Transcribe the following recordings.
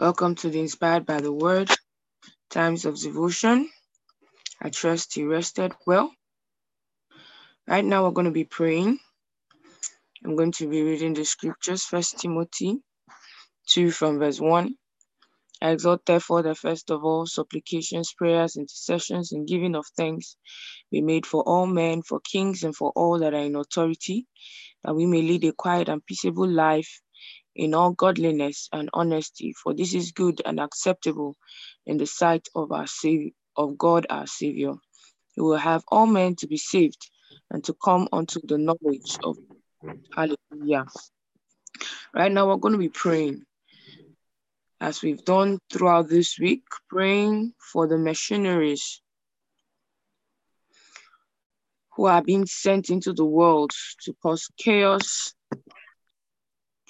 Welcome to the Inspired by the Word Times of Devotion. I trust you rested well. Right now, we're going to be praying. I'm going to be reading the scriptures, First Timothy 2 from verse 1. I exhort, therefore, that first of all, supplications, prayers, intercessions, and giving of thanks be made for all men, for kings, and for all that are in authority, that we may lead a quiet and peaceable life in all godliness and honesty, for this is good and acceptable in the sight of our Savior, of God our Savior, who will have all men to be saved and to come unto the knowledge of Hallelujah. Right now, we're going to be praying, as we've done throughout this week, praying for the missionaries who are being sent into the world to cause chaos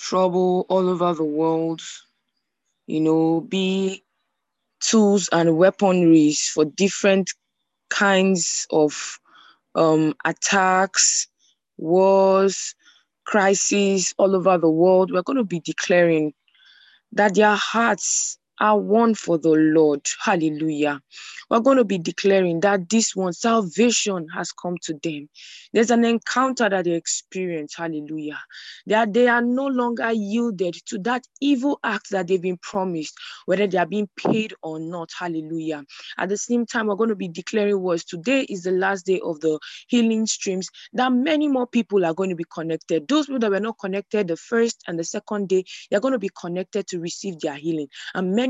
trouble all over the world, you know, be tools and weaponries for different kinds of um, attacks, wars, crises all over the world. We're going to be declaring that their hearts are one for the Lord. Hallelujah. We're going to be declaring that this one, salvation has come to them. There's an encounter that they experience. Hallelujah. That they are no longer yielded to that evil act that they've been promised, whether they are being paid or not. Hallelujah. At the same time, we're going to be declaring words. Today is the last day of the healing streams. That many more people are going to be connected. Those people that were not connected the first and the second day, they're going to be connected to receive their healing. And many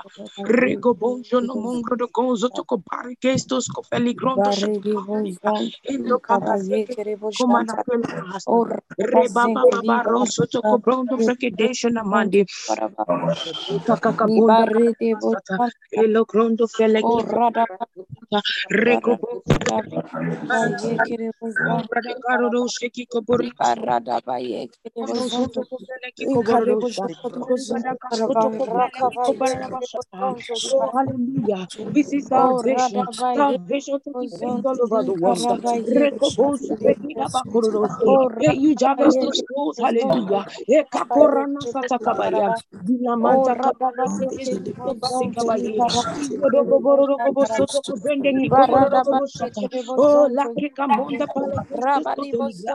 Rego bonjo no mongro do gonzo toko bari gestos kofeli grondo shakabaradiga. Endo kakazeke kumana pela hasta. Reba baba baro soto kobrondo freketeshana mandi. Kakakabunda sata. Elo krondo fele Brada Karoro Sheki Koboro Ibarada baye kere bozonto Oh, hallelujah. This is salvation. Salvation taking place all over the world. Rekobosu Pekida Bakorose. Hey, you harvest of souls. Hallelujah. Hey, Kakorana Satakabaya. Dilamanta Kabaya. Oh, Palakistos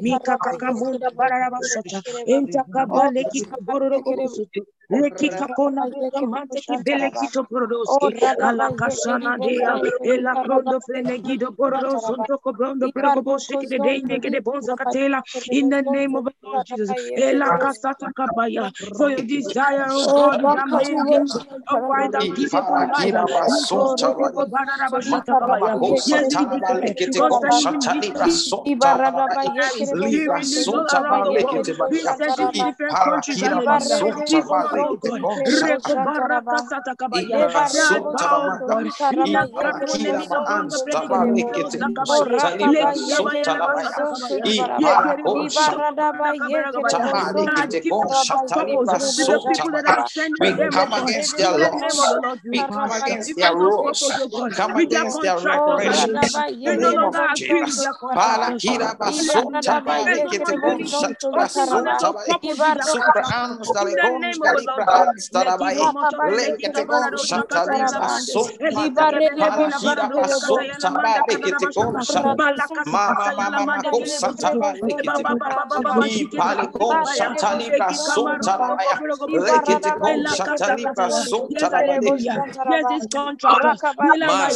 Mika Kakamunda Barabashata. Entakabale Kikaboro Kosutu. Leki Kakona Bukamante Kibele Kito Porodoski. Alakasana Dea. Ela Krondo Flenegido Porodos. Sontoko Brondo Pregoboshi de Dane eh, de Bonza Catela. In the name of the Lord Jesus. Ela eh, Kasata Kabaya. For your desire, oh God, is that men live upright and peaceable life. Yes, we declare concerning this hearing all the world. We sent into different countries. Hallelujah. This one, oh God. Reko baraka satakabaya. They are bound, God. Ila katone mina bonga pregede de bono sakabaya. Leki yabaya raba satakabaya. Yekere boshoko baraka baragabaya. They are different purpose to the people that are sending them, oh God. In the name of the Lord We come against their rules. Oh God. Come against their contractors, regulations. hallelujah. They In the name of Jesus. their contractors. Hallelujah. There's no stability. Until God no purpose with their Supra contractors. ans In dale the cons name of the calibra Lord God. ans dalabai. bomo topele kita Lekete barado gon shakata shatali ila mande. baso Eleke mata. tebele kila Palakira barado baso shakata ila manda taba kadada lekete gon bashata. shata. Balaka Mama mama mande mako gere bosoto. sataba E lekete baba gon. baba baba I bashike pale tebele gon kabaya. shatali Leki baso kamaru boko talabaya. bolo gobo Lekete soto. gon Elaka shatali sakata ya. baso Yes, talabaya. hallelujah.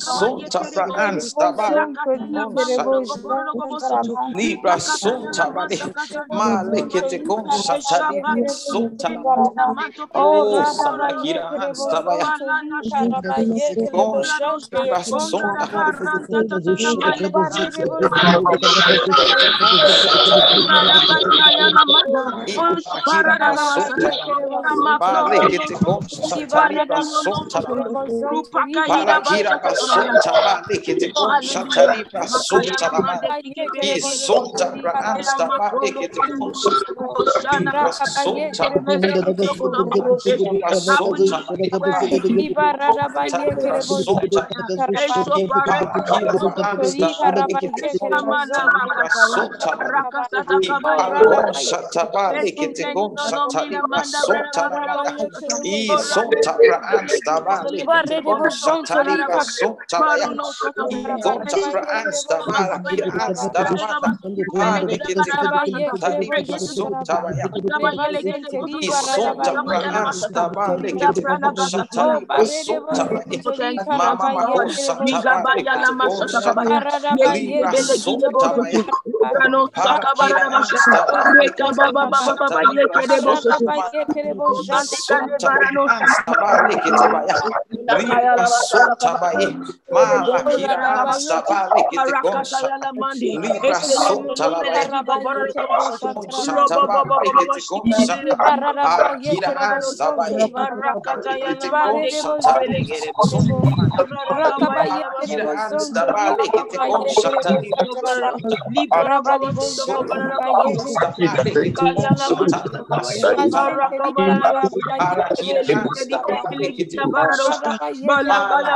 Sota Prahan Oh Paragira Basunta Malikete Kushatari Basunta Isonta Bransta Malikete Basunta Basunta Basunta Basunta Basunta Saliba Sota Sota Thank you. Libra Libra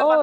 Oh,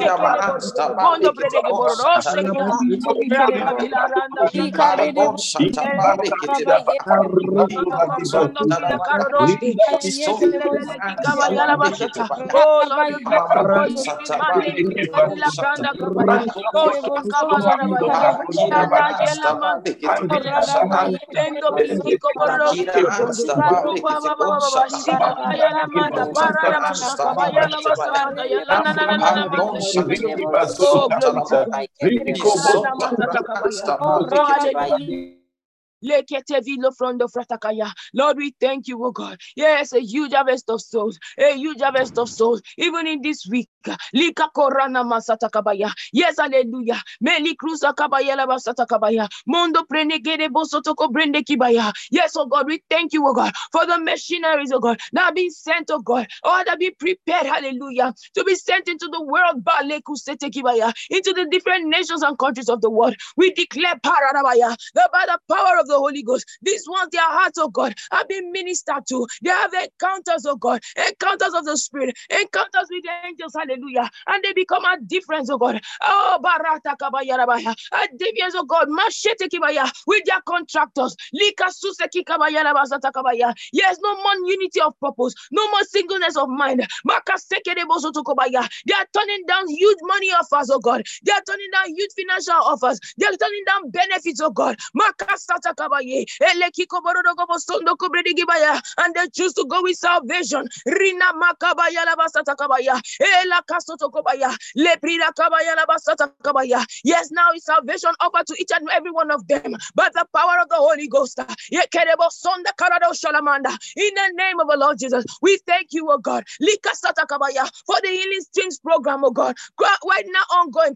Yes, these contractors. Lord, we thank you, oh God. Yes, a huge harvest of souls, a huge harvest of souls, even in this week. Lika korana masata kabaya. Yes, hallelujah. Meli kruza kabaya la basata kabaya. Mondo prenegede bosotoko brende kibaya. Yes, oh God, we thank you, oh God, for the missionaries, oh God, that have been sent, oh God, oh, that be prepared, hallelujah, to be sent into the world, baleku sete kibaya, into the different nations and countries of the world. We declare paradabaya, that by the power of the Holy Ghost. These ones, their hearts, oh God, have been ministered to. They have encounters, oh God, encounters of the Spirit, encounters with the angels, hallelujah. And they become a difference, oh God. Oh, Barata Kabayarabaya, a difference, oh God, Mashete Kibaya, with their contractors. Lika Suseki Kabayarabasata Kabaya. Yes, no more unity of purpose, no more singleness of mind. Makaseke de Bosotokobaya. They are turning down huge money offers, oh God. They are turning down huge financial offers. They are turning down benefits, oh God. Makasata kabaye. Elekiko borodogo bosondo kubredi gibaya. And they choose to go with salvation. Rina makabaya labasata kabaya. Ela Yes, now is salvation offered to each and every one of them. But the power of the Holy Ghost. In the name of the Lord Jesus, we thank you, oh God. For the healing streams program, oh God. Right now ongoing.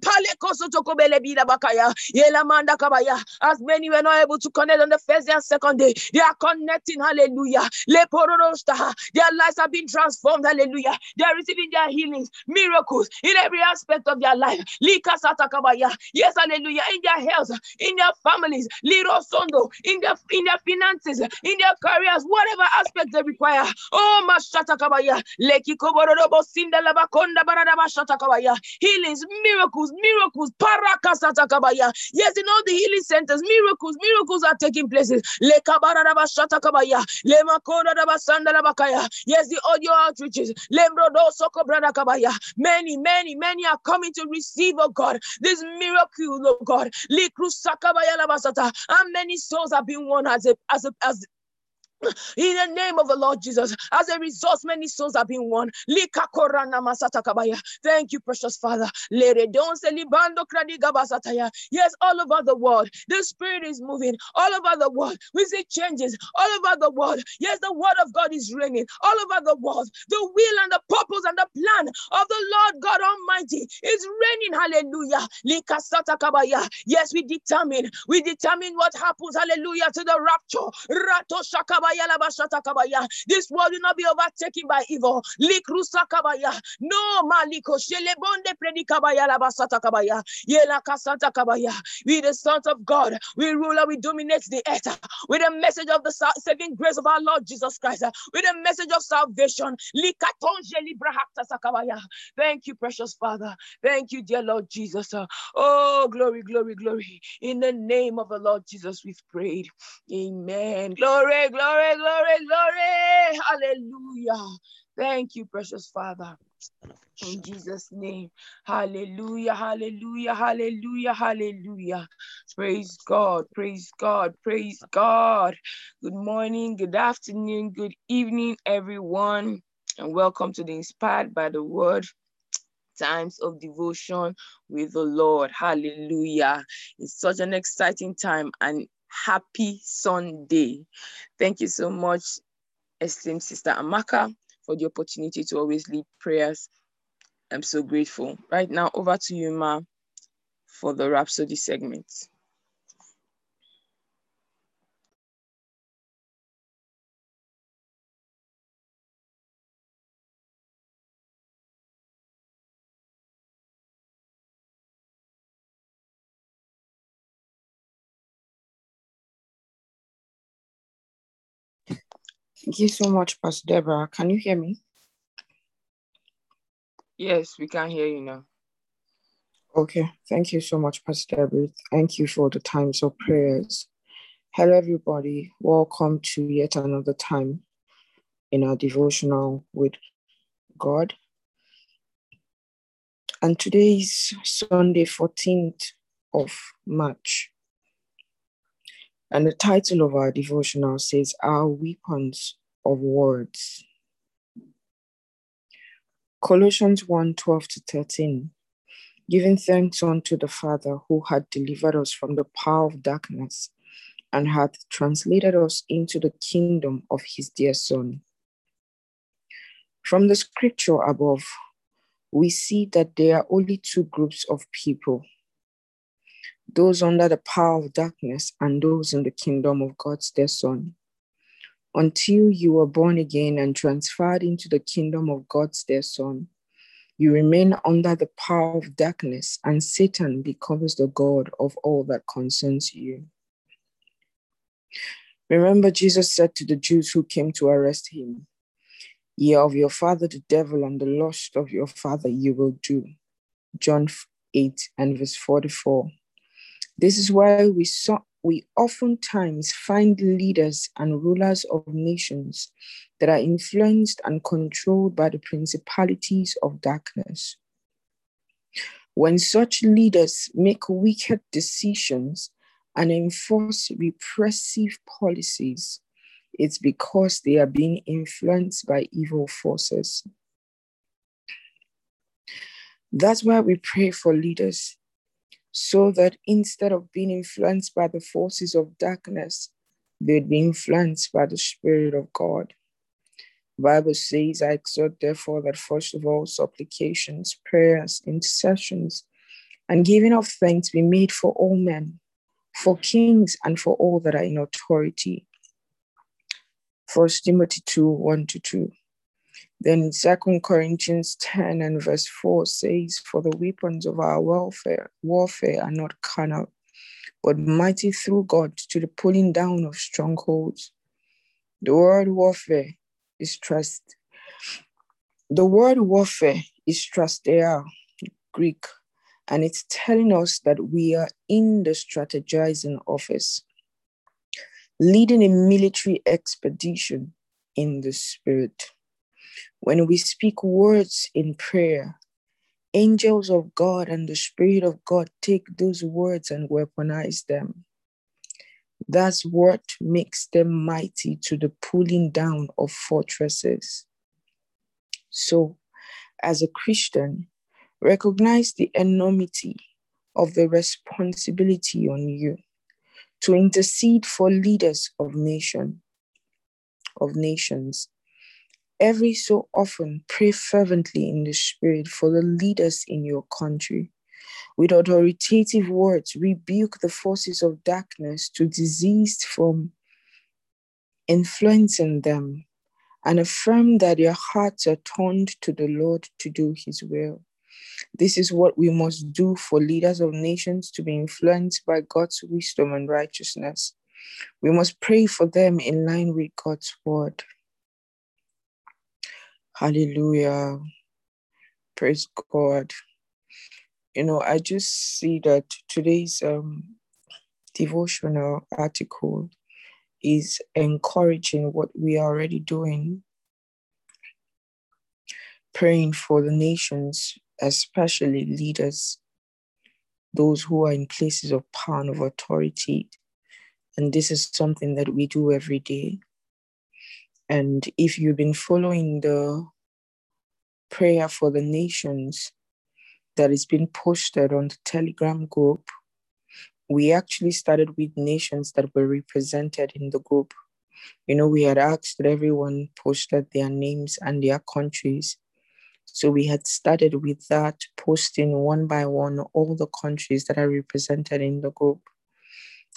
As many were not able to connect on the first day and second day. They are connecting, hallelujah. Their lives have been transformed, hallelujah. They are receiving their healings, miracles in every aspect of their life. Yes, hallelujah. In their health, in their families, Liro Sondo, in their in their finances, in their careers, whatever aspect they require. Oh, Mashatakabaya. Leki Koborobo Sinda Labakonda Baradaba Shatakabaya. Healings, miracles, miracles, Parakasatakabaya. Yes, in all the healing centers, miracles, miracles are taking places. Le kabaraba shatakabaya. Le makoda daba sandalabakaya. Yes, the audio outreaches. Lembrodo soko brada kabaya. Many, many, many are coming to receive, oh God, this miracle, oh God. And many souls have been won as a as a as in the name of the Lord Jesus. As a result, many souls have been won. Thank you, precious Father. Yes, all over the world, the Spirit is moving. All over the world, we see changes. All over the world, yes, the Word of God is reigning. All over the world, the will and the purpose and the plan of the Lord God Almighty is reigning. Hallelujah. Yes, we determine. We determine what happens. Hallelujah to the rapture. This world will not be overtaken by evil. No, Maliko, Shelebonde Predikabaya Labasata Kabaya, Yela Kabaya. We, the sons of God, we rule and we dominate the earth with the message of the saving grace of our Lord Jesus Christ, with the message of salvation. Thank you, precious Father. Thank you, dear Lord Jesus. Oh, glory, glory, glory. In the name of the Lord Jesus, we've prayed. Amen. Glory, glory, glory, glory. Hallelujah. Thank you, precious Father. In Jesus' name. Hallelujah, hallelujah, hallelujah, hallelujah. Praise God, praise God, praise God. Good morning, good afternoon, good evening, everyone, and welcome to the Inspired by the Word times of devotion with the Lord. Hallelujah. It's such an exciting time and happy Sunday. Thank you so much, esteemed Sister Amaka, for the opportunity to always lead prayers. I'm so grateful. Right now, over to you, Ma, for the Rhapsody segment. Thank you so much, Pastor Deborah. Can you hear me? Yes, we can hear you now. Okay, thank you so much, Pastor Deborah. Thank you for the times of prayers. Hello, everybody. Welcome to yet another time in our devotional with God. And today is Sunday, 14th of March. And the title of our devotional says, Our Weapons of Words. Colossians 1 12 to 13. Giving thanks unto the Father who had delivered us from the power of darkness and hath translated us into the kingdom of his dear Son. From the scripture above, we see that there are only two groups of people those under the power of darkness and those in the kingdom of God's dear Son. Until you were born again and transferred into the kingdom of God's dear Son, you remain under the power of darkness, and Satan becomes the God of all that concerns you. Remember, Jesus said to the Jews who came to arrest him, Ye of your father the devil, and the lust of your father you will do. John 8 and verse 44. This is why we saw we oftentimes find leaders and rulers of nations that are influenced and controlled by the principalities of darkness. When such leaders make wicked decisions and enforce repressive policies, it's because they are being influenced by evil forces. That's why we pray for leaders so that instead of being influenced by the forces of darkness, they'd be influenced by the Spirit of God. The Bible says, I exhort therefore that first of all, supplications, prayers, intercessions, and giving of thanks be made for all men, for kings, and for all that are in authority. First Timothy 2 1 to 2. Then Second Corinthians 10 and verse 4 says, For the weapons of our warfare, warfare are not carnal, but mighty through God to the pulling down of strongholds. The word warfare is trust. The word warfare is strateia, Greek, and it's telling us that we are in the strategizing office, leading a military expedition in the spirit. When we speak words in prayer, angels of God and the Spirit of God take those words and weaponize them. That's what makes them mighty to the pulling down of fortresses. So, as a Christian, recognize the enormity of the responsibility on you to intercede for leaders of nation of nations Every so often, pray fervently in the Spirit for the leaders in your country. With authoritative words, rebuke the forces of darkness to desist from influencing them and affirm that your hearts are turned to the Lord to do his will. This is what we must do for leaders of nations to be influenced by God's wisdom and righteousness. We must pray for them in line with God's word. Hallelujah. Praise God. You know, I just see that today's um, devotional article is encouraging what we are already doing, praying for the nations, especially leaders, those who are in places of power and of authority. And this is something that we do every day. And if you've been following the prayer for the nations that is being posted on the Telegram group, we actually started with nations that were represented in the group. You know, we had asked that everyone posted their names and their countries. So we had started with that, posting one by one all the countries that are represented in the group.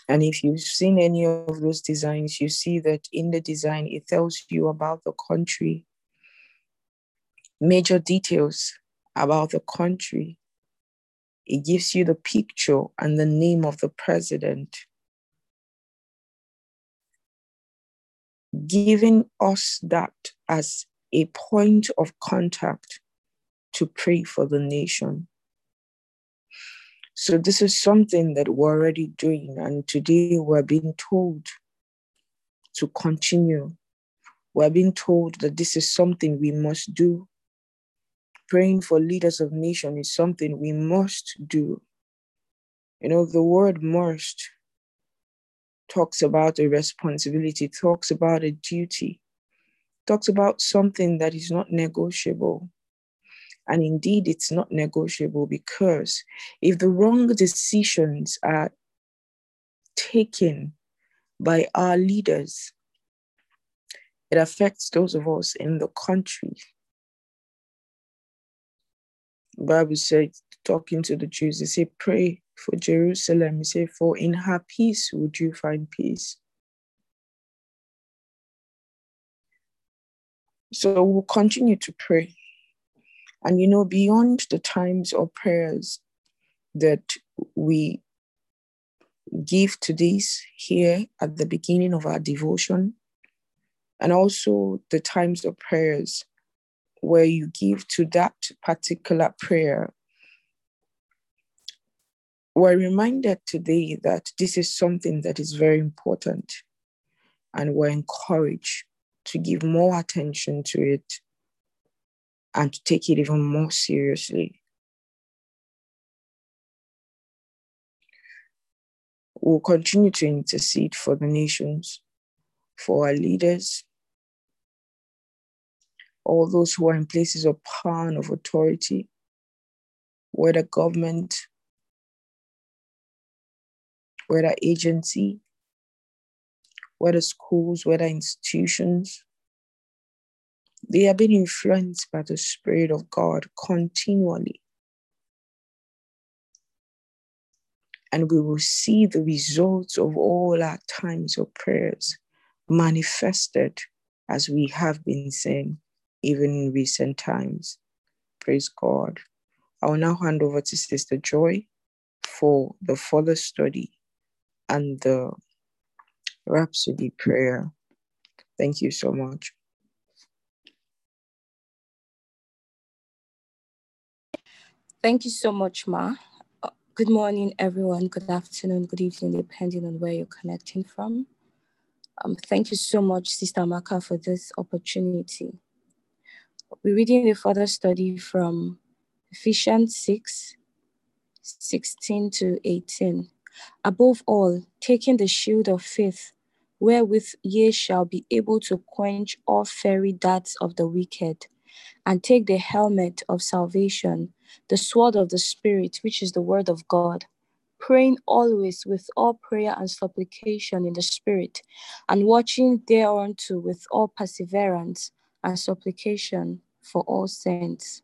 And if you've seen any of those designs, you see that in the design, it tells you about the country, major details about the country. It gives you the picture and the name of the president. giving us that as a point of contact to pray for the nation. So, this is something that we're already doing, and today we're being told to continue. We're being told that this is something we must do. Praying for leaders of nation is something we must do. You know, the word must talks about a responsibility, talks about a duty, talks about something that is not negotiable. And indeed, it's not negotiable because if the wrong decisions are taken by our leaders, it affects those of us in the country. Bible said, talking to the Jews, they say, pray for Jerusalem. He said, For in her peace would you find peace. So we'll continue to pray. And you know, beyond the times of prayers that we give to this here at the beginning of our devotion, and also the times of prayers where you give to that particular prayer we're reminded today that this is something that is very important, and we're encouraged to give more attention to it and to take it even more seriously. We'll continue to intercede for the nations, for our leaders, all those who are in places of power and of authority, whether government, whether agency, whether schools, whether institutions, they are being influenced by the Spirit of God continually. And we will see the results of all our times of prayers manifested as we have been saying, even in recent times. Praise God. I will now hand over to Sister Joy for the further study and the Rhapsody prayer. Thank you so much. Thank you so much, Ma. Uh, good morning, everyone. Good afternoon, good evening, depending on where you're connecting from. Um, thank you so much, Sister Maka, for this opportunity. We're reading a further study from Ephesians 6 16 to 18. Above all, taking the shield of faith, wherewith ye shall be able to quench all fiery darts of the wicked, and take the helmet of salvation, the sword of the Spirit, which is the word of God, praying always with all prayer and supplication in the Spirit, and watching thereunto with all perseverance and supplication for all saints.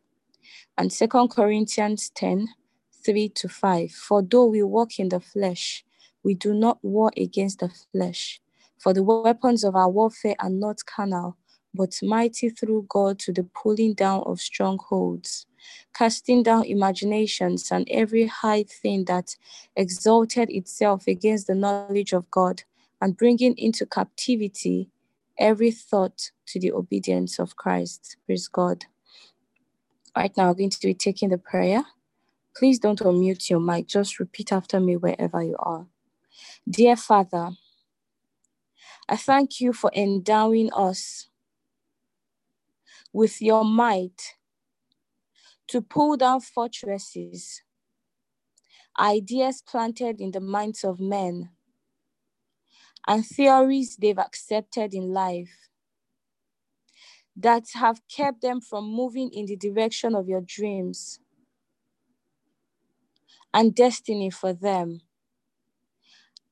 And Second Corinthians 10 3 to 5. For though we walk in the flesh, we do not war against the flesh. For the weapons of our warfare are not carnal, but mighty through God to the pulling down of strongholds, casting down imaginations and every high thing that exalted itself against the knowledge of God, and bringing into captivity every thought to the obedience of Christ. Praise God. Right now, I'm going to be taking the prayer. Please don't unmute your mic. Just repeat after me wherever you are. Dear Father, I thank you for endowing us with your might to pull down fortresses, ideas planted in the minds of men, and theories they've accepted in life that have kept them from moving in the direction of your dreams and destiny for them.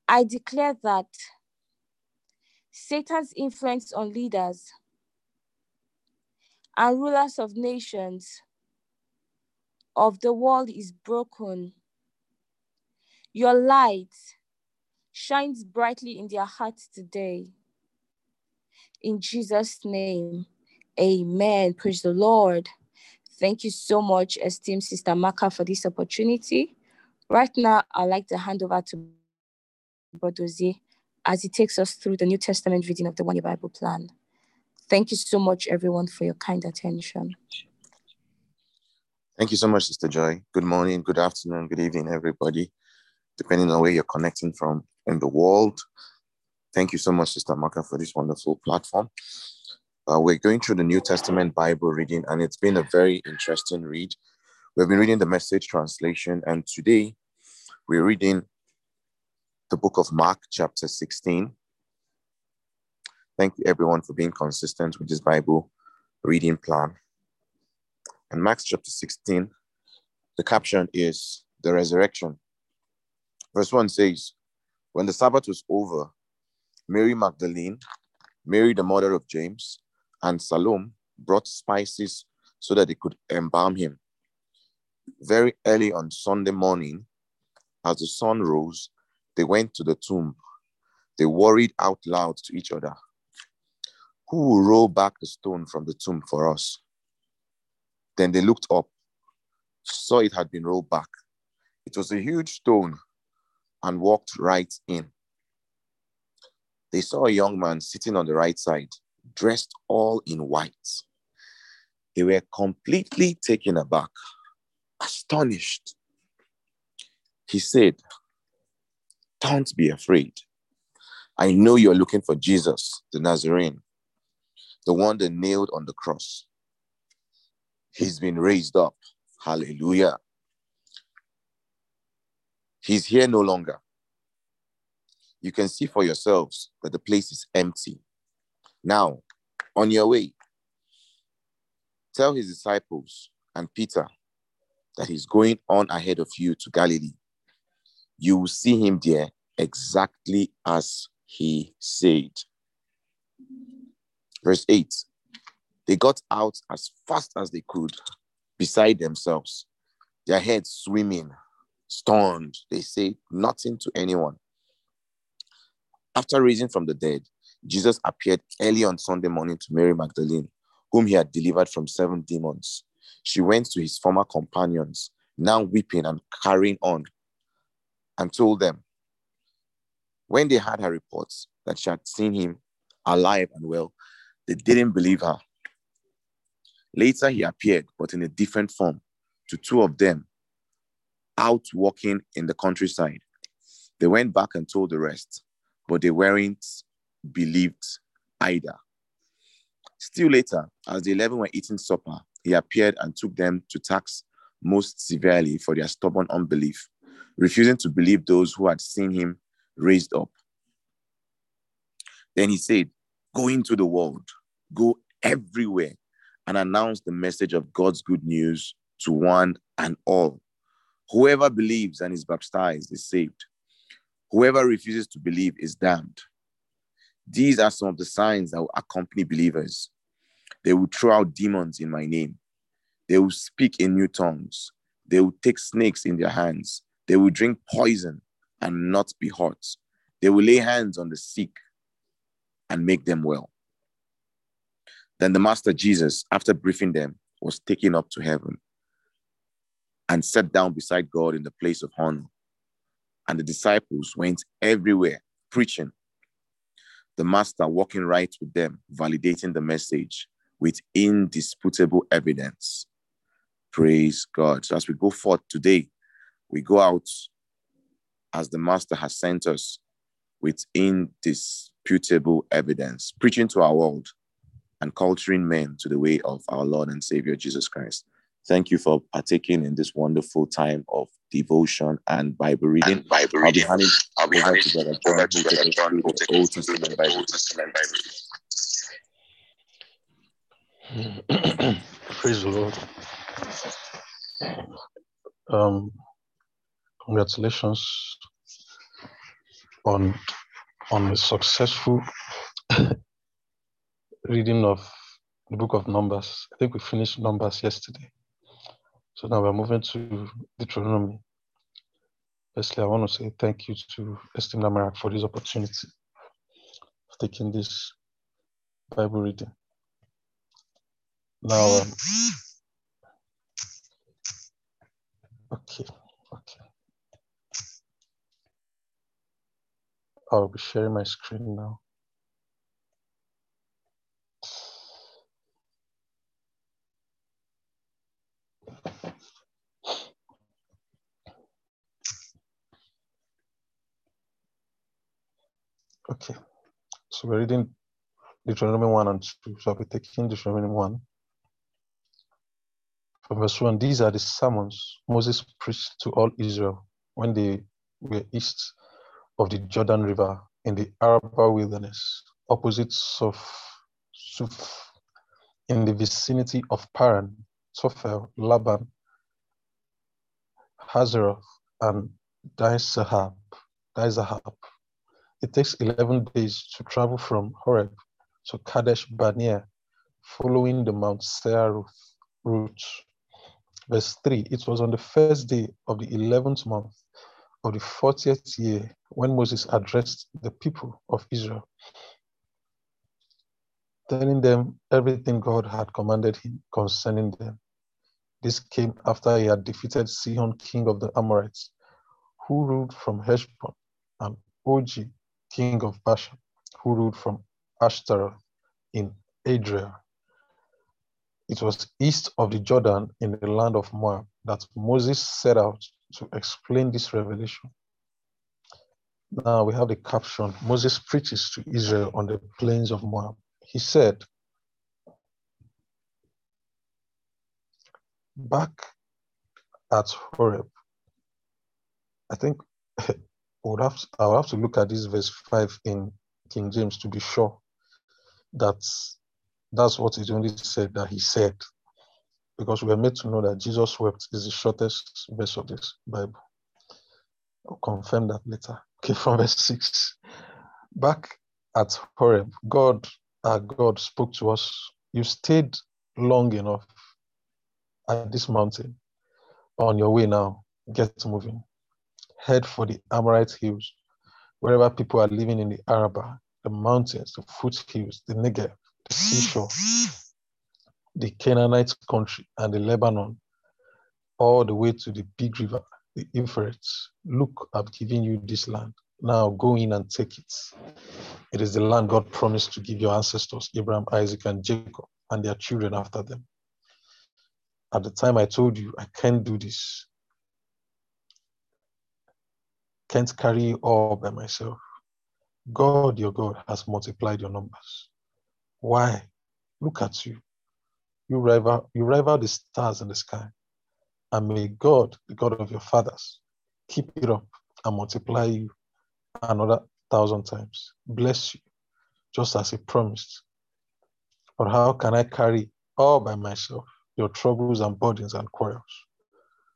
I declare that Satan's influence on leaders and rulers of nations of the world is broken. Your light shines brightly in their hearts today. In Jesus' name, amen. Praise the Lord. Thank you so much, esteemed Sister Maka, for this opportunity. Right now, I'd like to hand over to Bodozi as he takes us through the New Testament reading of the One Year Bible Plan. Thank you so much, everyone, for your kind attention. Thank you so much, Sister Joy. Good morning, good afternoon, good evening, everybody, depending on where you're connecting from in the world. Thank you so much, Sister Maka, for this wonderful platform. Uh, we're going through the New Testament Bible reading, and it's been a very interesting read. We've been reading the message translation, and today we're reading the book of Mark, chapter 16. Thank you, everyone, for being consistent with this Bible reading plan. And Mark chapter 16, the caption is the resurrection. Verse 1 says, When the Sabbath was over, Mary Magdalene, Mary the mother of James, and Salome brought spices so that they could embalm him. Very early on Sunday morning, as the sun rose, they went to the tomb. They worried out loud to each other. Who will roll back the stone from the tomb for us? Then they looked up, saw it had been rolled back. It was a huge stone and walked right in. They saw a young man sitting on the right side, dressed all in white. They were completely taken aback, astonished. He said, don't be afraid. I know you're looking for Jesus, the Nazarene, the one that nailed on the cross. He's been raised up. Hallelujah. He's here no longer. You can see for yourselves that the place is empty. Now, on your way, tell his disciples and Peter that he's going on ahead of you to Galilee you will see him there exactly as he said. Verse 8 They got out as fast as they could, beside themselves, their heads swimming, stunned. They said nothing to anyone. After raising from the dead, Jesus appeared early on Sunday morning to Mary Magdalene, whom he had delivered from seven demons. She went to his former companions, now weeping and carrying on and told them. When they had her reports that she had seen him alive and well, they didn't believe her. Later, he appeared, but in a different form, to two of them out walking in the countryside. They went back and told the rest, but they weren't believed either. Still later, as the eleven were eating supper, he appeared and took them to tax most severely for their stubborn unbelief refusing to believe those who had seen him raised up. Then he said, Go into the world, go everywhere, and announce the message of God's good news to one and all. Whoever believes and is baptized is saved. Whoever refuses to believe is damned. These are some of the signs that will accompany believers. They will throw out demons in my name. They will speak in new tongues. They will take snakes in their hands. They will drink poison and not be hurt. They will lay hands on the sick and make them well. Then the Master Jesus, after briefing them, was taken up to heaven and sat down beside God in the place of honor. And the disciples went everywhere preaching. The Master walking right with them, validating the message with indisputable evidence. Praise God. So as we go forth today, we go out as the Master has sent us with indisputable evidence, preaching to our world and culturing men to the way of our Lord and Savior Jesus Christ. Thank you for partaking in this wonderful time of devotion and Bible reading. And Bible I'll. Be handing I'll be handing together John, who take us through the Old Testament Bible. Praise the Lord. Um, Congratulations on on a successful reading of the book of Numbers. I think we finished Numbers yesterday. So now we're moving to Deuteronomy. Firstly, I want to say thank you to Esteem Namarak for this opportunity of taking this Bible reading. Now, um, okay, okay. I'll be sharing my screen now. Okay, so we're reading Deuteronomy 1 and 2. So I'll be taking Deuteronomy 1. From verse 1, these are the sermons Moses preached to all Israel when they were east of the Jordan River in the Arabah wilderness, opposite Suph, Suph in the vicinity of Paran, Tophel, Laban, Hazeroth, and Dizahab. Dizahab. It takes 11 days to travel from Horeb to Kadesh Barnea, following the Mount Seir route. Verse 3 It was on the first day of the 11th month of the 40th year when Moses addressed the people of Israel, telling them everything God had commanded him concerning them. This came after he had defeated Sihon, king of the Amorites, who ruled from Heshbon, and Og, king of Bashan, who ruled from Ashtaroth in Edrei. It was east of the Jordan in the land of Moab that Moses set out to explain this revelation. Now we have the caption Moses preaches to Israel on the plains of Moab. He said, Back at Horeb, I think have to, I would have to look at this verse 5 in King James to be sure that that's what it only said that he said. Because we are made to know that Jesus wept is the shortest verse of this Bible. I'll confirm that later. Okay, from verse 6. Back at Horeb, God, our God, spoke to us. You stayed long enough at this mountain. On your way now, get moving head for the Amorite hills, wherever people are living in the Arabah, the mountains, the foothills, the Negev, the seashore, the Canaanite country, and the Lebanon, all the way to the big river, the Euphrates. Look, I've given you this land. Now go in and take it. It is the land God promised to give your ancestors, Abraham, Isaac, and Jacob, and their children after them. At the time I told you, I can't do this can't carry all by myself. God, your God, has multiplied your numbers. Why? Look at you. You rival, you rival the stars in the sky. And may God, the God of your fathers, keep it up and multiply you another thousand times. Bless you, just as He promised. But how can I carry all by myself your troubles and burdens and quarrels?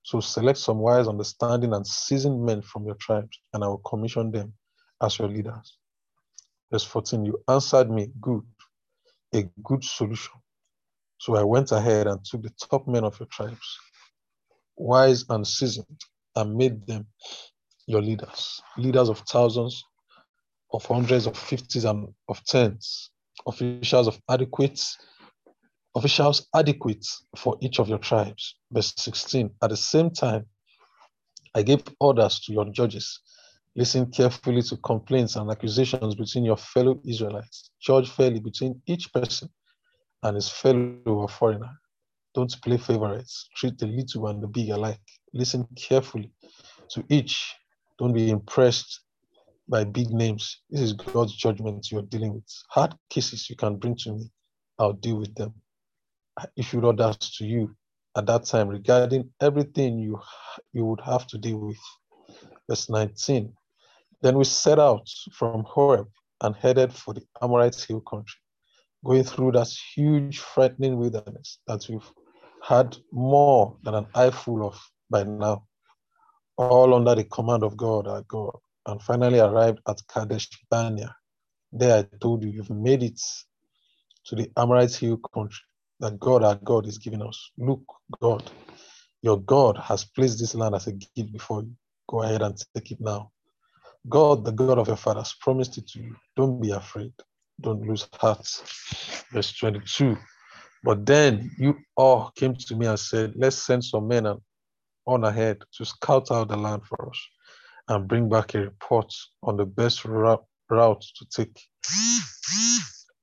So select some wise, understanding, and seasoned men from your tribes, and I will commission them as your leaders. Verse 14, you answered me, good, a good solution. So I went ahead and took the top men of your tribes, wise and seasoned, and made them your leaders, leaders of thousands, of hundreds, of fifties, and of tens, officials of adequate officials adequate for each of your tribes. Verse 16. At the same time, I gave orders to your judges. Listen carefully to complaints and accusations between your fellow Israelites. Judge fairly between each person and his fellow or foreigner. Don't play favorites. Treat the little and the big alike. Listen carefully to each. Don't be impressed by big names. This is God's judgment you're dealing with. Hard cases you can bring to me. I'll deal with them issued orders to you at that time regarding everything you you would have to deal with. Verse 19. Then we set out from Horeb and headed for the Amorite hill country, going through that huge, frightening wilderness that we've had more than an eyeful of by now, all under the command of God, our God, and finally arrived at Kadesh Barnea. There I told you, you've made it to the Amorite hill country that God, our God, is giving us. Look, God, your God has placed this land as a gift before you. Go ahead and take it now. God, the God of your fathers, promised it to you. Don't be afraid. Don't lose heart. Verse 22. But then you all came to me and said, Let's send some men on ahead to scout out the land for us and bring back a report on the best route, to take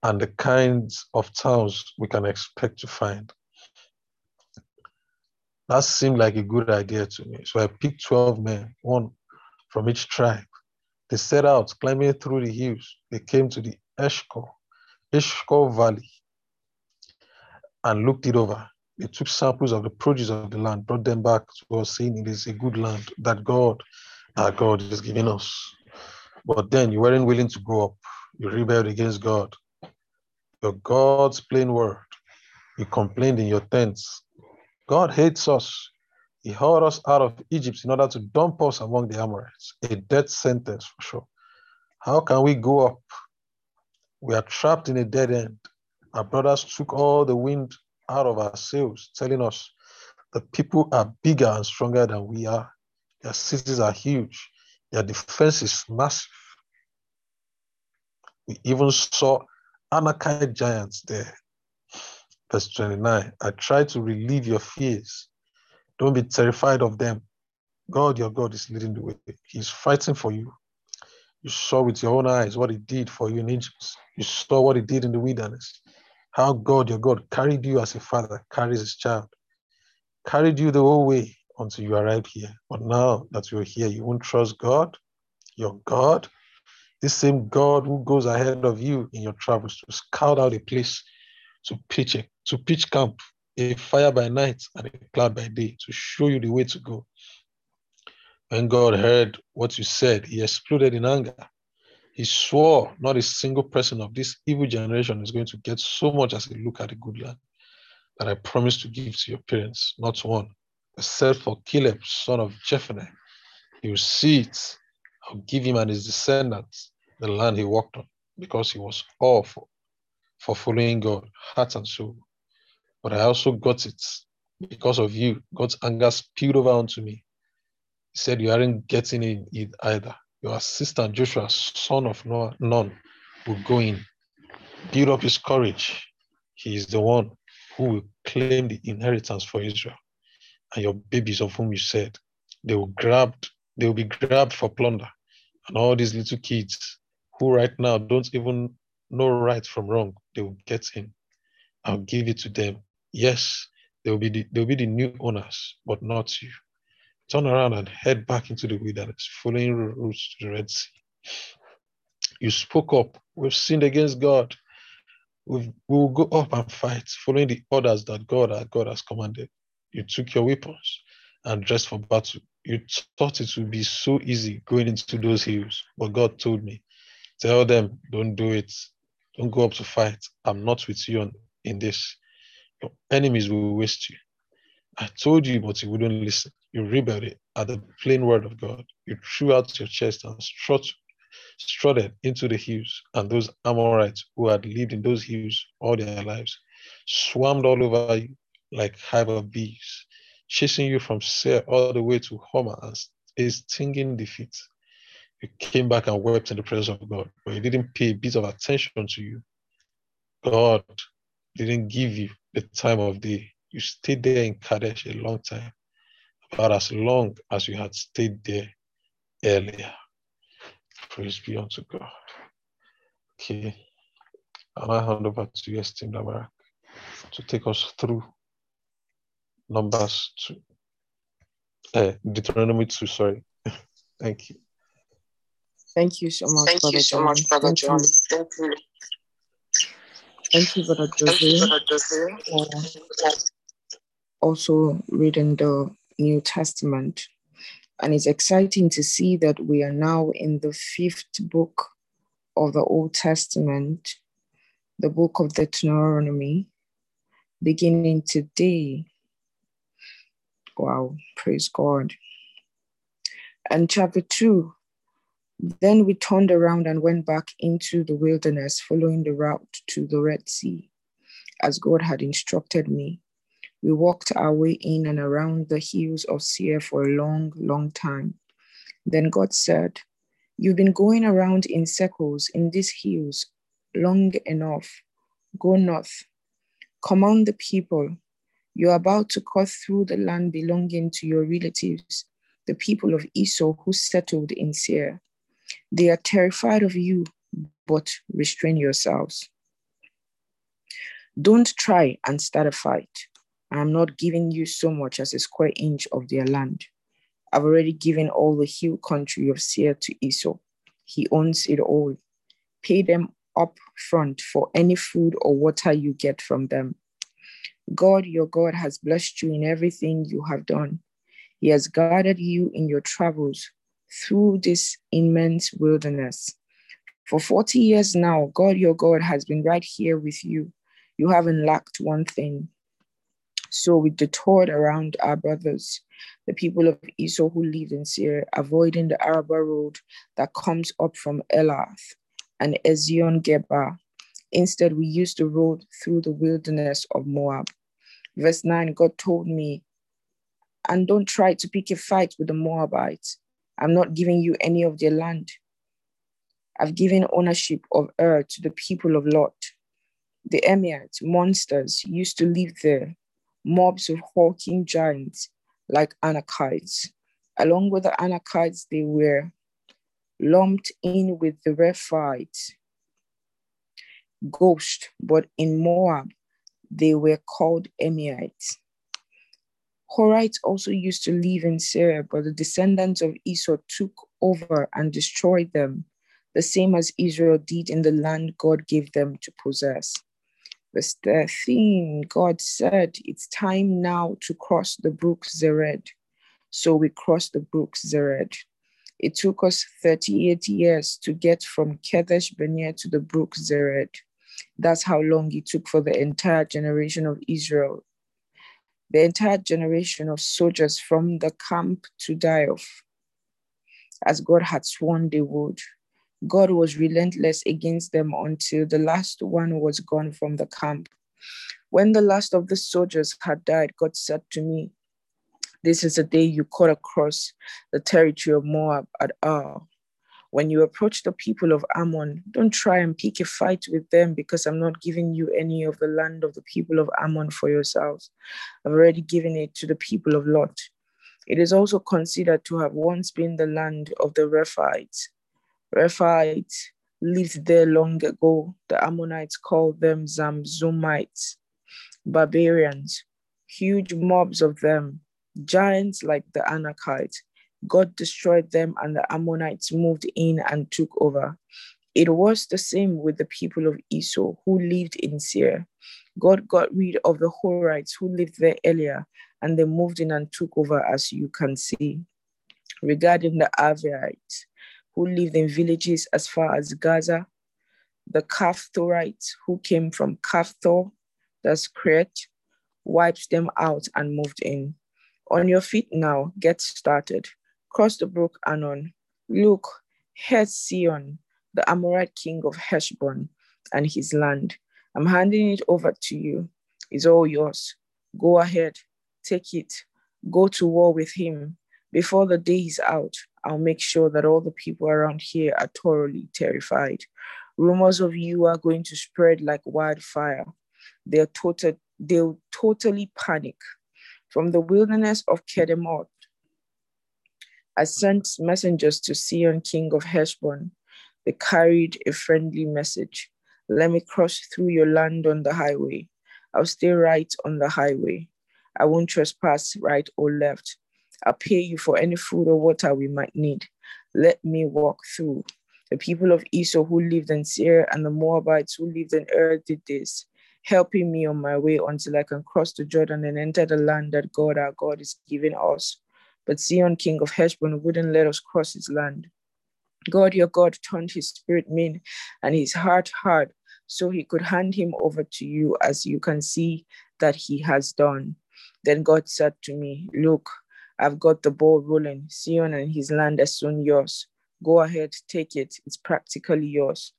and the kinds of towns we can expect to find. That seemed like a good idea to me. So I picked 12 men, one from each tribe. They set out, climbing through the hills. They came to the Eshcol, Eshcol Valley, and looked it over. They took samples of the produce of the land, brought them back to us, saying it is a good land that God, our God, is giving us. But then you weren't willing to go up. You rebelled against God. Your God's plain word. You complained in your tents. God hates us. He hauled us out of Egypt in order to dump us among the Amorites, a death sentence for sure. How can we go up? We are trapped in a dead end. Our brothers took all the wind out of ourselves, telling us the people are bigger and stronger than we are. Their cities are huge. Their defense is massive. We even saw Anakite giants there. Verse 29 I try to relieve your fears. Don't be terrified of them. God, your God, is leading the way. He's fighting for you. You saw with your own eyes what he did for you in Egypt. You saw what he did in the wilderness. How God, your God, carried you as a father carries his child, carried you the whole way until you arrived here. But now that you're here, you won't trust God, your God, this same God who goes ahead of you in your travels to scout out a place to pitch a, to pitch camp, a fire by night and a cloud by day to show you the way to go. When God heard what you said, he exploded in anger. He swore not a single person of this evil generation is going to get so much as a look at a good land that I promised to give to your parents, not one, except for Caleb, son of Jephunneh. He will see it. I'll give him and his descendants the land he walked on because he was awful for, following God, heart and soul. But I also got it because of you. God's anger spilled over onto me. He said, You aren't getting in it either. Your assistant Joshua, son of Nun, will go in. Build up his courage. He is the one who will claim the inheritance for Israel. And your babies of whom you said, they will grabbed, they will be grabbed for plunder. And all these little kids who right now don't even know right from wrong, they will get in. I'll give it to them. Yes, they will be the, they will be the new owners, but not you. Turn around and head back into the wilderness, following routes to the Red Sea. You spoke up. We've sinned against God. We've, we will go up and fight, following the orders that God, our God has commanded. You took your weapons and dressed for battle. You thought it would be so easy going into those hills, but God told me, Tell them, don't do it. Don't go up to fight. I'm not with you in this. Your enemies will waste you. I told you, but you wouldn't listen. You rebelled at the plain word of God. You threw out your chest and strut, strutted into the hills, and those Amorites who had lived in those hills all their lives swarmed all over you like hive of bees, chasing you from Seir all the way to Hormah and a stinging defeat. You came back and wept in the presence of God, but he didn't pay a bit of attention to you. God didn't give you the time of day. You stayed there in Kadesh a long time, about as long as you had stayed there earlier. Praise be unto God. Okay. I'll hand over to you, esteemed Amarak, to take us through Numbers 2. Uh, Deuteronomy 2, sorry. Thank you. Thank you so much, Thank Brother you so John. much, Brother Thank John. you. Thank you. Thank you, Brother Thank you, Brother Jose. for also reading the New Testament. And it's exciting to see that we are now in the fifth book of the Old Testament, the book of Deuteronomy, beginning today. Wow, praise God. And chapter 2 then we turned around and went back into the wilderness, following the route to the Red Sea, as God had instructed me. We walked our way in and around the hills of Seir for a long, long time. Then God said, You've been going around in circles in these hills long enough. Go north. Command the people. You're about to cut through the land belonging to your relatives the people of Esau who settled in Seir. They are terrified of you, but restrain yourselves. Don't try and start a fight. I'm not giving you so much as a square inch of their land. I've already given all the hill country of Seir to Esau. He owns it all. Pay them up front for any food or water you get from them. God, your God, has blessed you in everything you have done. He has guided you in your travels through this immense wilderness. For 40 years now, God, your God, has been right here with you. You haven't lacked one thing. So we detoured around our brothers, the people of Esau who lived in Seir, avoiding the Arabah road that comes up from Elath and Ezion Geber. Instead, we used the road through the wilderness of Moab. Verse 9 God told me, and don't try to pick a fight with the Moabites. I'm not giving you any of their land. I've given ownership of Ar to the people of Lot. The Emites, monsters, used to live there, mobs of hulking giants like Anakites. Along with the Anakites, they were lumped in with the Rephaites, Ghost, but in Moab, they were called Emites. Horites also used to live in Seir, but the descendants of Esau took over and destroyed them, the same as Israel did in the land God gave them to possess. Verse 13, God said, It's time now to cross the brook Zered. So we crossed the brook Zered. It took us 38 years to get from Kadesh Barnea to the brook Zered. That's how long it took for the entire generation of Israel, the entire generation of soldiers from the camp to die off, as God had sworn they would. God was relentless against them until the last one was gone from the camp. When the last of the soldiers had died, God said to me, This is the day you cut across the territory of Moab at Ar. When you approach the people of Ammon, don't try and pick a fight with them because I'm not giving you any of the land of the people of Ammon for yourselves. I've already given it to the people of Lot. It is also considered to have once been the land of the Rephaites Rephaites lived there long ago. The Ammonites called them Zamzummites, barbarians, huge mobs of them, giants like the Anakites. God destroyed them, and the Ammonites moved in and took over. It was the same with the people of Esau who lived in Seir. God got rid of the Horites who lived there earlier, and they moved in and took over, as you can see. Regarding the Avites, who lived in villages as far as Gaza, the Caphtorites who came from Caphtor, that's Crete, wiped them out and moved in. On your feet now, get started. Cross the brook Arnon. Look, here's Sihon, the Amorite king of Heshbon and his land. I'm handing it over to you. It's all yours. Go ahead, take it. Go to war with him. Before the day is out, I'll make sure that all the people around here are thoroughly terrified. Rumors of you are going to spread like wildfire. They're total, they'll totally panic. From the wilderness of Kedemoth, I sent messengers to Sihon, king of Heshbon. They carried a friendly message. Let me cross through your land on the highway. I'll stay right on the highway. I won't trespass right or left. I'll pay you for any food or water we might need. Let me walk through. The people of Esau who lived in Seir and the Moabites who lived in Ar did this, helping me on my way until I can cross the Jordan and enter the land that God our God is giving us. But Sihon, king of Heshbon, wouldn't let us cross his land. God, your God, turned his spirit mean and his heart hard, so he could hand him over to you, as you can see that he has done. Then God said to me, Look, I've got the ball rolling. Sihon and his land are soon yours. Go ahead, take it. It's practically yours.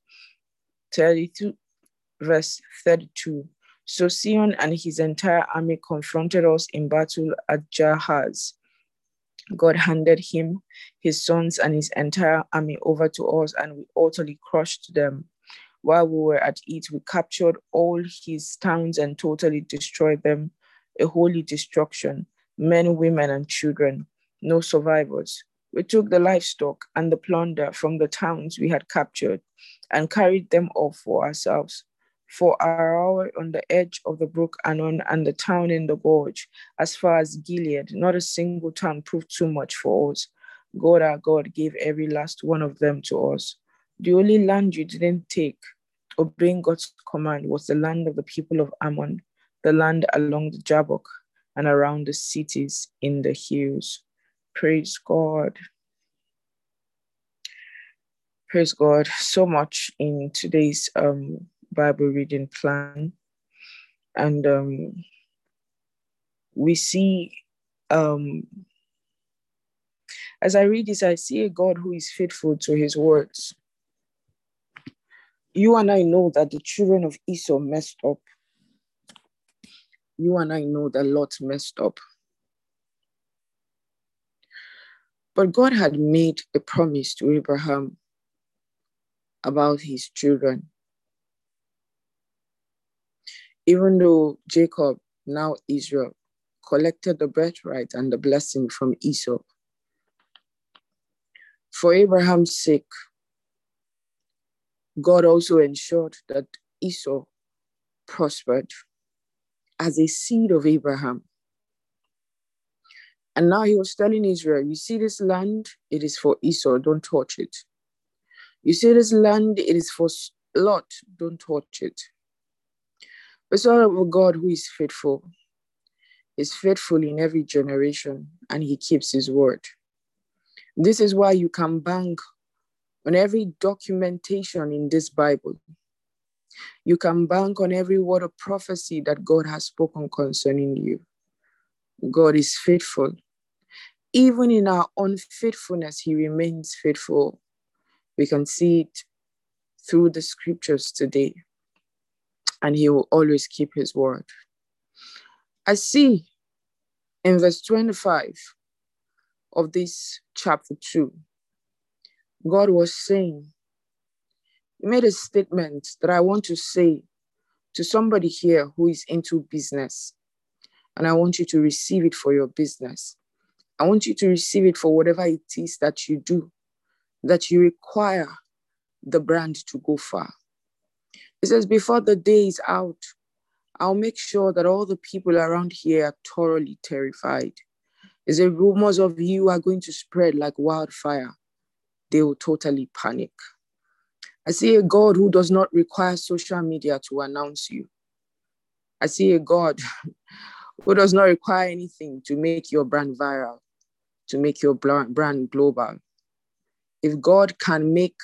32, verse 32. So Sihon and his entire army confronted us in battle at Jahaz. God handed him, his sons, and his entire army over to us, and we utterly crushed them. While we were at it, we captured all his towns and totally destroyed them, a holy destruction men, women, and children. no survivors. We took the livestock and the plunder from the towns we had captured and carried them off for ourselves. For Aroer on the edge of the brook Arnon and the town in the gorge, as far as Gilead, not a single town proved too much for us. God our God gave every last one of them to us. The only land you didn't take, obeying God's command, was the land of the people of Ammon, the land along the Jabbok and around the cities in the hills. Praise God. Praise God. So much in today's um, Bible reading plan. And um, we see, um, as I read this, I see a God who is faithful to his words. You and I know that the children of Esau messed up. You and I know that Lot messed up. But God had made a promise to Abraham about his children. Even though Jacob, now Israel, collected the birthright and the blessing from Esau, for Abraham's sake, God also ensured that Esau prospered as a seed of Abraham. And now he was telling Israel, You see this land, it is for Esau, don't touch it. You see this land, it is for Lot, don't touch it. It's all of God who is faithful. He's faithful in every generation and he keeps his word. This is why you can bank on every documentation in this Bible. You can bank on every word of prophecy that God has spoken concerning you. God is faithful. Even in our unfaithfulness, He remains faithful. We can see it through the scriptures today, and He will always keep His word. I see in verse 25 of this chapter 2, God was saying, He made a statement that I want to say to somebody here who is into business. And I want you to receive it for your business. I want you to receive it for whatever it is that you do, that you require the brand to go far. It says, Before the day is out, I'll make sure that all the people around here are thoroughly terrified. Is the rumors of you are going to spread like wildfire. They will totally panic. I see a God who does not require social media to announce you. I see a God who does not require anything to make your brand viral, to make your brand global. If God can make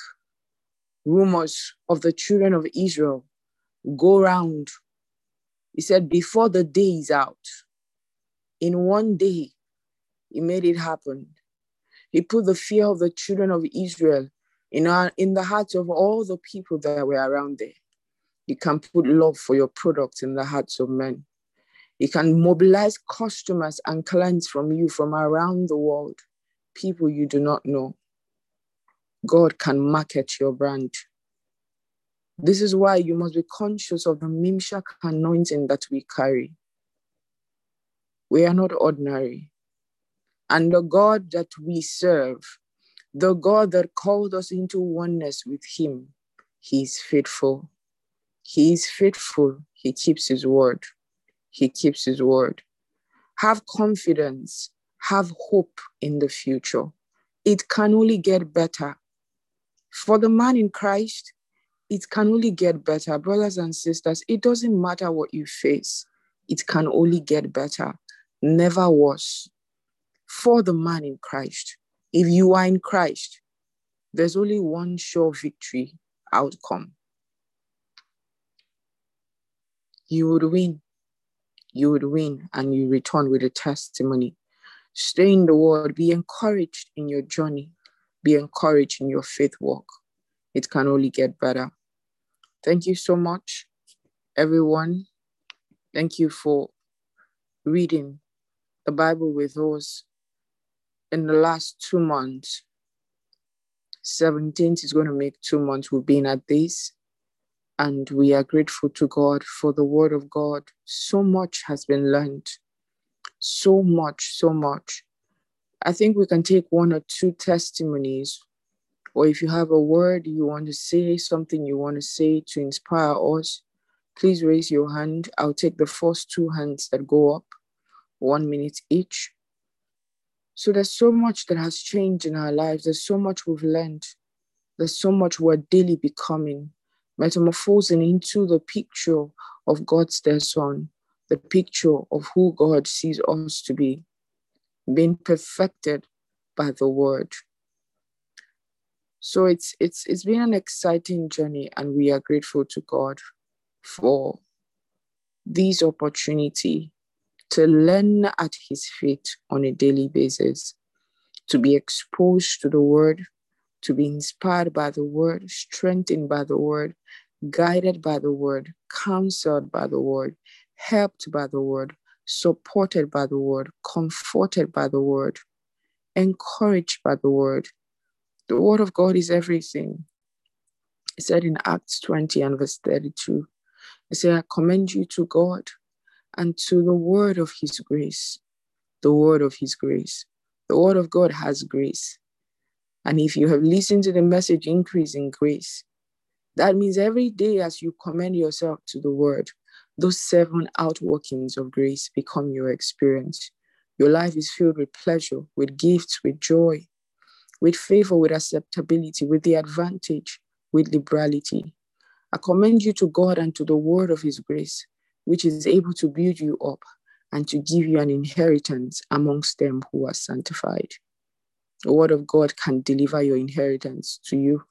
rumors of the children of Israel go round, he said, before the day is out, in one day, he made it happen. He put the fear of the children of Israel in, our, in the hearts of all the people that were around there. You can put love for your product in the hearts of men. You can mobilize customers and clients from you from around the world, people you do not know. God can market your brand. This is why you must be conscious of the Mimshak anointing that we carry. We are not ordinary. And the God that we serve, the God that called us into oneness with Him, He is faithful. He is faithful. He keeps His word. He keeps His word. Have confidence. Have hope in the future. It can only get better. For the man in Christ, it can only get better. Brothers and sisters, it doesn't matter what you face, it can only get better, never worse. For the man in Christ, if you are in Christ, there's only one sure victory outcome. You would win. You would win and you return with a testimony. Stay in the word. Be encouraged in your journey. Be encouraged in your faith walk. It can only get better. Thank you so much, everyone. Thank you for reading the Bible with us in the last two months. 17th is going to make two months we've been at this. And we are grateful to God for the word of God. So much has been learned. So much, so much. I think we can take one or two testimonies, or if you have a word you want to say, something you want to say to inspire us, please raise your hand. I'll take the first two hands that go up, one minute each. So there's so much that has changed in our lives. There's so much we've learned. There's so much we're daily becoming, metamorphosing into the picture of God's dear Son, the picture of who God sees us to be, being perfected by the Word. So it's it's it's been an exciting journey, and we are grateful to God for this opportunity to learn at His feet on a daily basis, to be exposed to the Word, to be inspired by the Word, strengthened by the Word, guided by the Word, counseled by the Word, helped by the Word, supported by the Word, comforted by the Word, encouraged by the Word. The Word of God is everything. It said in Acts 20 and verse 32, it said, I commend you to God and to the word of his grace. The word of his grace. The word of God has grace. And if you have listened to the message, increase in grace, that means every day as you commend yourself to the word, those seven outworkings of grace become your experience. Your life is filled with pleasure, with gifts, with joy, with favor, with acceptability, with the advantage, with liberality. I commend you to God and to the word of his grace, which is able to build you up and to give you an inheritance amongst them who are sanctified. The word of God can deliver your inheritance to you.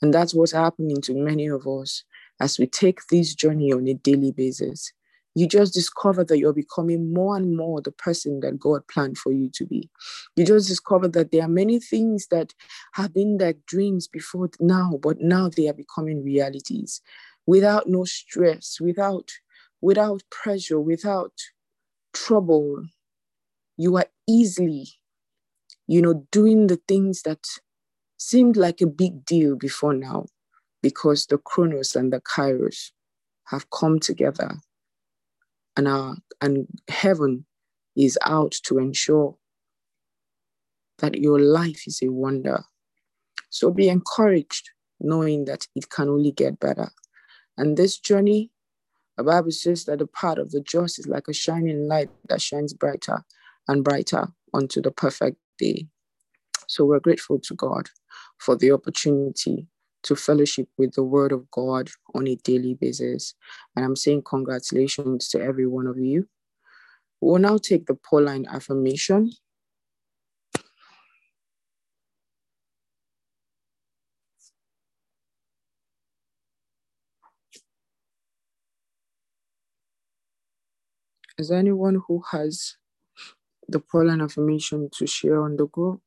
And that's what's happening to many of us as we take this journey on a daily basis. You just discover that you're becoming more and more the person that God planned for you to be. You just discover that there are many things that have been like dreams before now, but now they are becoming realities without no stress, without without pressure, without trouble. You are easily, you know, doing the things that seemed like a big deal before now because the chronos and the kairos have come together and our and heaven is out to ensure that your life is a wonder. So be encouraged knowing that it can only get better. And this journey the Bible says that the path of the just is like a shining light that shines brighter and brighter unto the perfect day. So we're grateful to God for the opportunity to fellowship with the Word of God on a daily basis. And I'm saying congratulations to every one of you. We'll now take the Pauline affirmation. Is there anyone who has the Pauline affirmation to share on the group?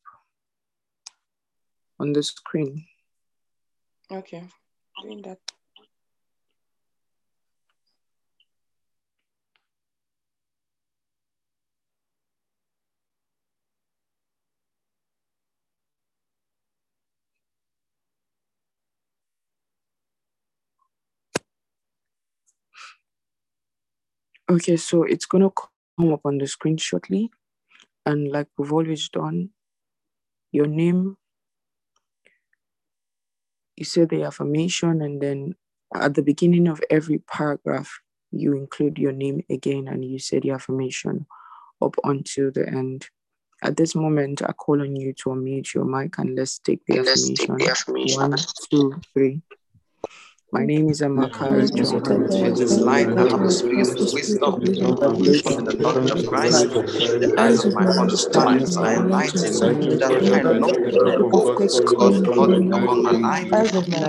On the screen. Okay, doing that. Okay, so it's gonna come up on the screen shortly. And like we've always done, your name, you say the affirmation, and then at the beginning of every paragraph, you include your name again and you say the affirmation up until the end. At this moment, I call on you to unmute your mic and let's take the, affirmation. the affirmation. One, two, three. My name is Amakara John. It is light and of the spirit of wisdom and the knowledge of Christ. The eyes of my understanding are enlightened, that I know the hope of God calling upon my life,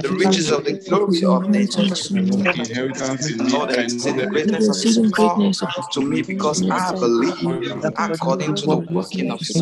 the riches of the glory of the inheritance in me. Lord, I and see the greatness of his power to me because I believe according to the working of his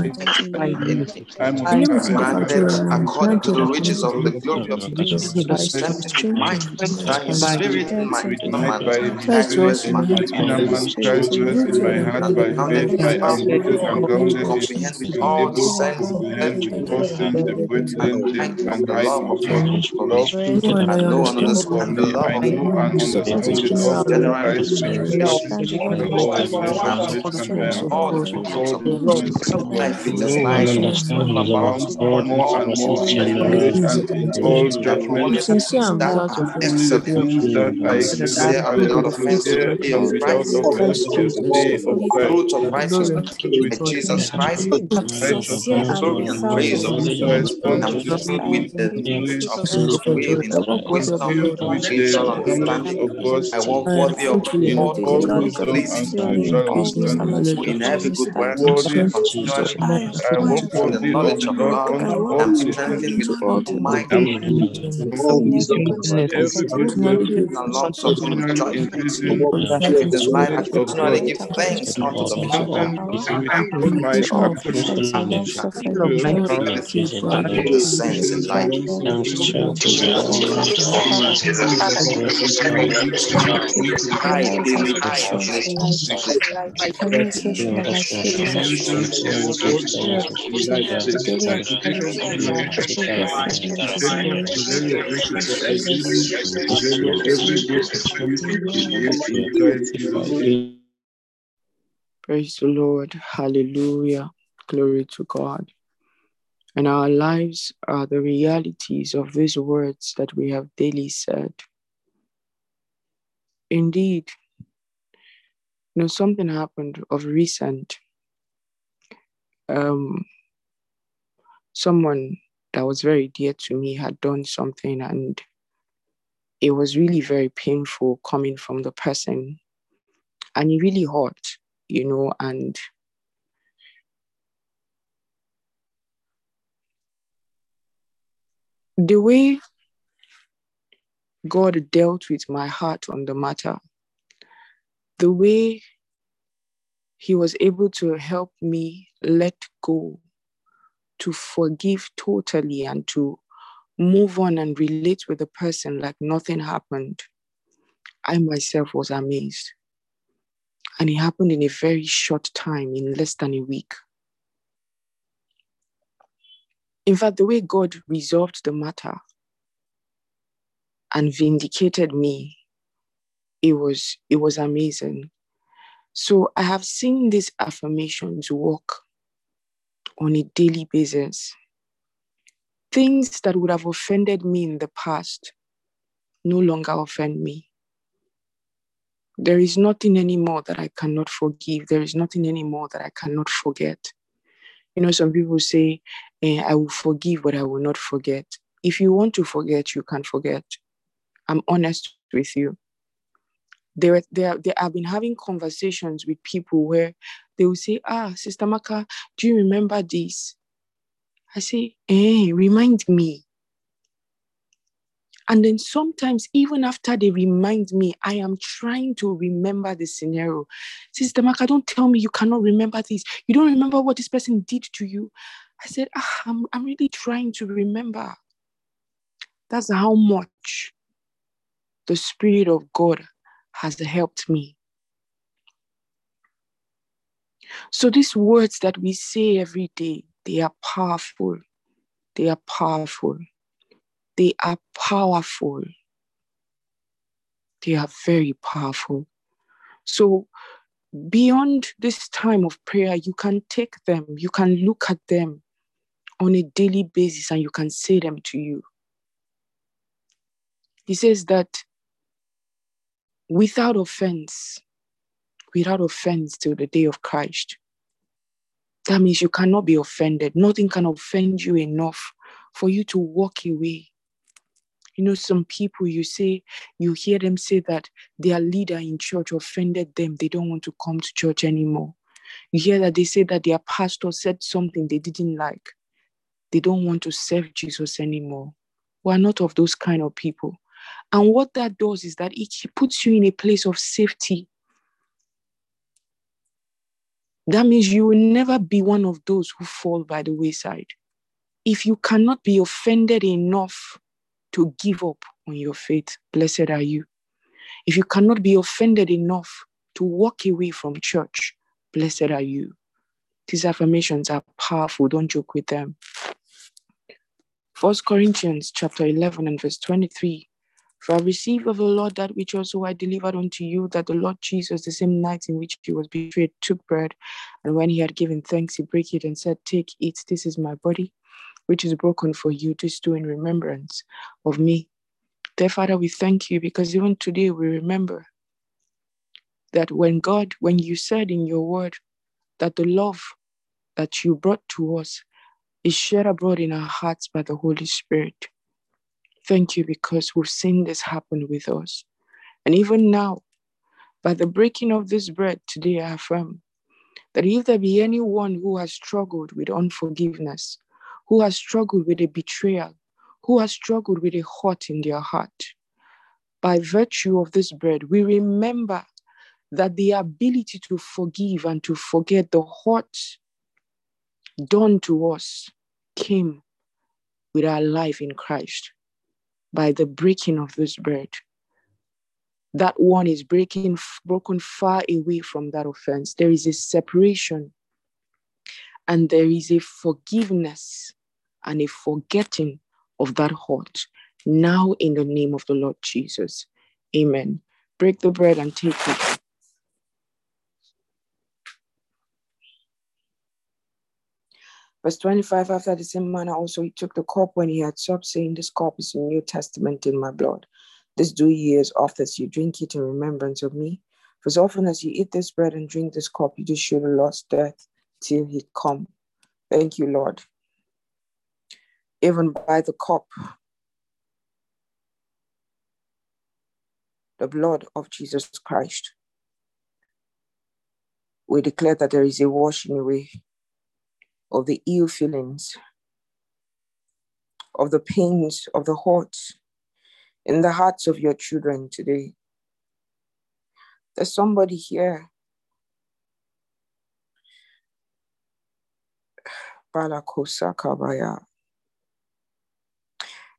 power in me. time of I am granted according to the riches of the glory of his grace. Strength with might That your spirit might come and Christ dwells in my inner man, Christ dwells in my heart by faith. I am rooted and grounded in comprehend with truth, all able the to sense comprehend with and all sense the breadth, length, height depth, of and the height love of of God's God. love too And no one deep for understands the me. love I of know God. and understand the love of Generally, Christ the which Spirit passes all and imagination and I am all the filled with fruits all of the fullness of God. life in this No one life understands all the love about of God more and more in my knowledge and in all that judgment only things that not are only excellent truth that I and exhibit sincere and with without offense sincere and is without offense righteousness. till the day of The Christ. fruit of righteousness With by Jesus Christ, sincere righteousness, and glory and without praise of which offense. I'm to the filled with the grace, of His will in wisdom, filled with the spiritual knowledge understanding. I walk truth, worthy of all all the wisdom and felicity spiritual all wisdom and understanding, in every good work, worthy of continually I walk in the worthy of knowledge of God. unto all I'm diligence. strengthened with I'm mighty fruitful in every good work and every good continually work, and long suffering with joy. In this life, I knowledge of continually give thanks unto the Most High Strengthen God. with my all absolute, patience and long suffering with absolute joy. countenance, In this sense, in patience, life, I inheritance daily of the of saints this delight me. The communication of my spirit is assured. The spirit of the daily Praise the Lord. Hallelujah. Glory to God. And our lives are the realities of these words that we have daily said. Indeed, you know, something happened of recent. Um, someone that was very dear to me had done something, and it was really very painful coming from the person. And it really hurt, you know, and the way God dealt with my heart on the matter, the way He was able to help me let go, to forgive totally, and to move on and relate with the person like nothing happened. I myself was amazed. And it happened in a very short time, in less than a week. In fact, the way God resolved the matter and vindicated me, it was it was amazing. So I have seen these affirmations work on a daily basis. Things that would have offended me in the past no longer offend me. There is nothing anymore that I cannot forgive. There is nothing anymore that I cannot forget. You know, some people say, eh, I will forgive, but I will not forget. If you want to forget, you can forget. I'm honest with you. There, there, there, I've been having conversations with people where they will say, Ah, Sister Maka, do you remember this? I say, Eh, remind me. And then sometimes, even after they remind me, I am trying to remember the scenario. Sister Maka, don't tell me you cannot remember this. You don't remember what this person did to you. I said, ah, I'm, I'm really trying to remember. That's how much the Spirit of God has helped me. So these words that we say every day, they are powerful. They are powerful. They are powerful. They are very powerful. So beyond this time of prayer, you can take them, you can look at them on a daily basis and you can say them to you. He says that without offense, without offense till the day of Christ. That means you cannot be offended. Nothing can offend you enough for you to walk away. You know, some people you say, you hear them say that their leader in church offended them. They don't want to come to church anymore. You hear that they say that their pastor said something they didn't like. They don't want to serve Jesus anymore. We're not of those kind of people. And what that does is that it puts you in a place of safety. That means you will never be one of those who fall by the wayside. If you cannot be offended enough to give up, on your faith, blessed are you. If you cannot be offended enough to walk away from church, blessed are you. These affirmations are powerful. Don't joke with them. First Corinthians chapter 11 and verse 23. For I received of the Lord that which also I delivered unto you, that the Lord Jesus, the same night in which he was betrayed, took bread, and when he had given thanks, he broke it and said, Take, eat, this is my body, which is broken for you. This do in remembrance of me. Dear Father, we thank you because even today we remember that when God, when you said in your word that the love that you brought to us is shared abroad in our hearts by the Holy Spirit. Thank you because we've seen this happen with us. And even now, by the breaking of this bread today, I affirm that if there be anyone who has struggled with unforgiveness, who has struggled with a betrayal, who has struggled with a hurt in their heart, by virtue of this bread, we remember that the ability to forgive and to forget the hurt done to us came with our life in Christ by the breaking of this bread. That one is breaking, broken far away from that offense. There is a separation and there is a forgiveness and a forgetting of that hurt now in the name of the Lord Jesus. Amen. Break the bread and take it. Verse 25 After the same manner, also he took the cup when he had supped, saying, This cup is the New Testament in my blood. This do ye as oft as you drink it in remembrance of me. For as often as you eat this bread and drink this cup, you do show the Lord's death till he come. Thank you, Lord. Even by the cup, the blood of Jesus Christ, we declare that there is a washing away of the ill feelings, of the pains, of the hurts in the hearts of your children today. There's somebody here.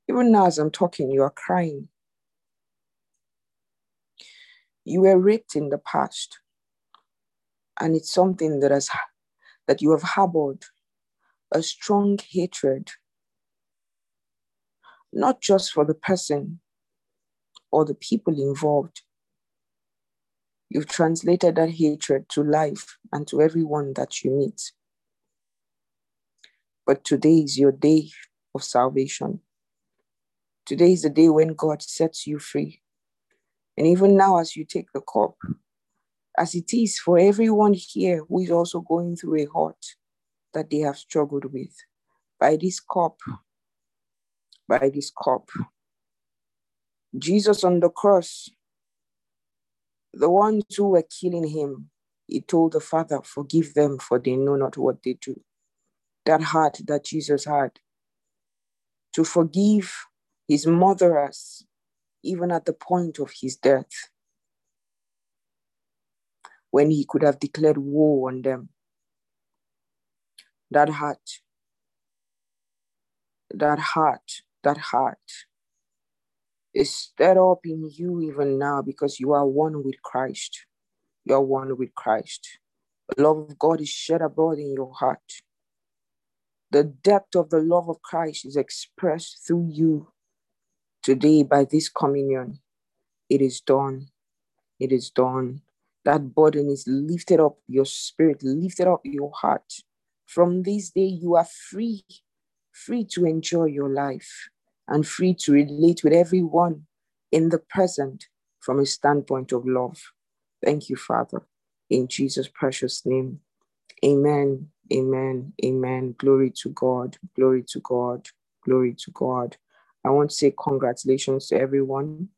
Even now, as I'm talking, you are crying. You were raped in the past, and it's something that has that you have harbored a strong hatred, not just for the person or the people involved. You've translated that hatred to life and to everyone that you meet. But today is your day of salvation. Today is the day when God sets you free. And even now, as you take the cup, as it is for everyone here who is also going through a hurt, that they have struggled with. By this cup, by this cup. Jesus on the cross, the ones who were killing him, he told the Father, Forgive them, for they know not what they do. That heart that Jesus had to forgive his murderers, even at the point of his death, when he could have declared war on them that heart, that heart, that heart is stirred up in you even now because you are one with Christ. You are one with Christ. The love of God is shed abroad in your heart. The depth of the love of Christ is expressed through you today by this communion. It is done. It is done. That burden is lifted up, your spirit lifted up your heart from this day, you are free, free to enjoy your life and free to relate with everyone in the present from a standpoint of love. Thank you, Father. In Jesus' precious name. Amen. Amen. Amen. Glory to God. Glory to God. Glory to God. I want to say congratulations to everyone.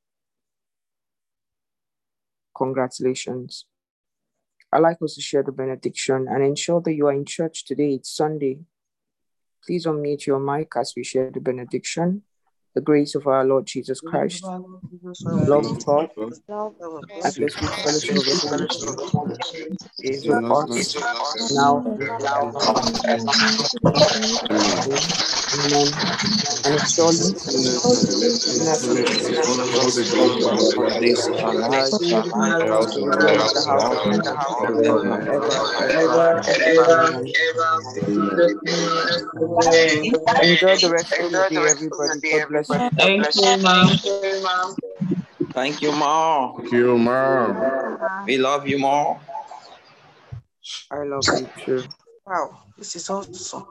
Congratulations. I'd like us to share the benediction and ensure that you are in church today. It's Sunday. Please unmute your mic as we share the benediction. the grace of our Lord Jesus Christ, the love of God, and the sweet fellowship of the Holy Spirit is with us now Amen. And surely goodness and mercy shall follow us all the days of our lives. We will dwell in the house of the Lord ever. Enjoy the rest of the day, everybody. God bless you. Thank you, ma'am. Thank you, Ma. Thank you, ma'am. We love you, Ma. I love you too. Wow, this is awesome.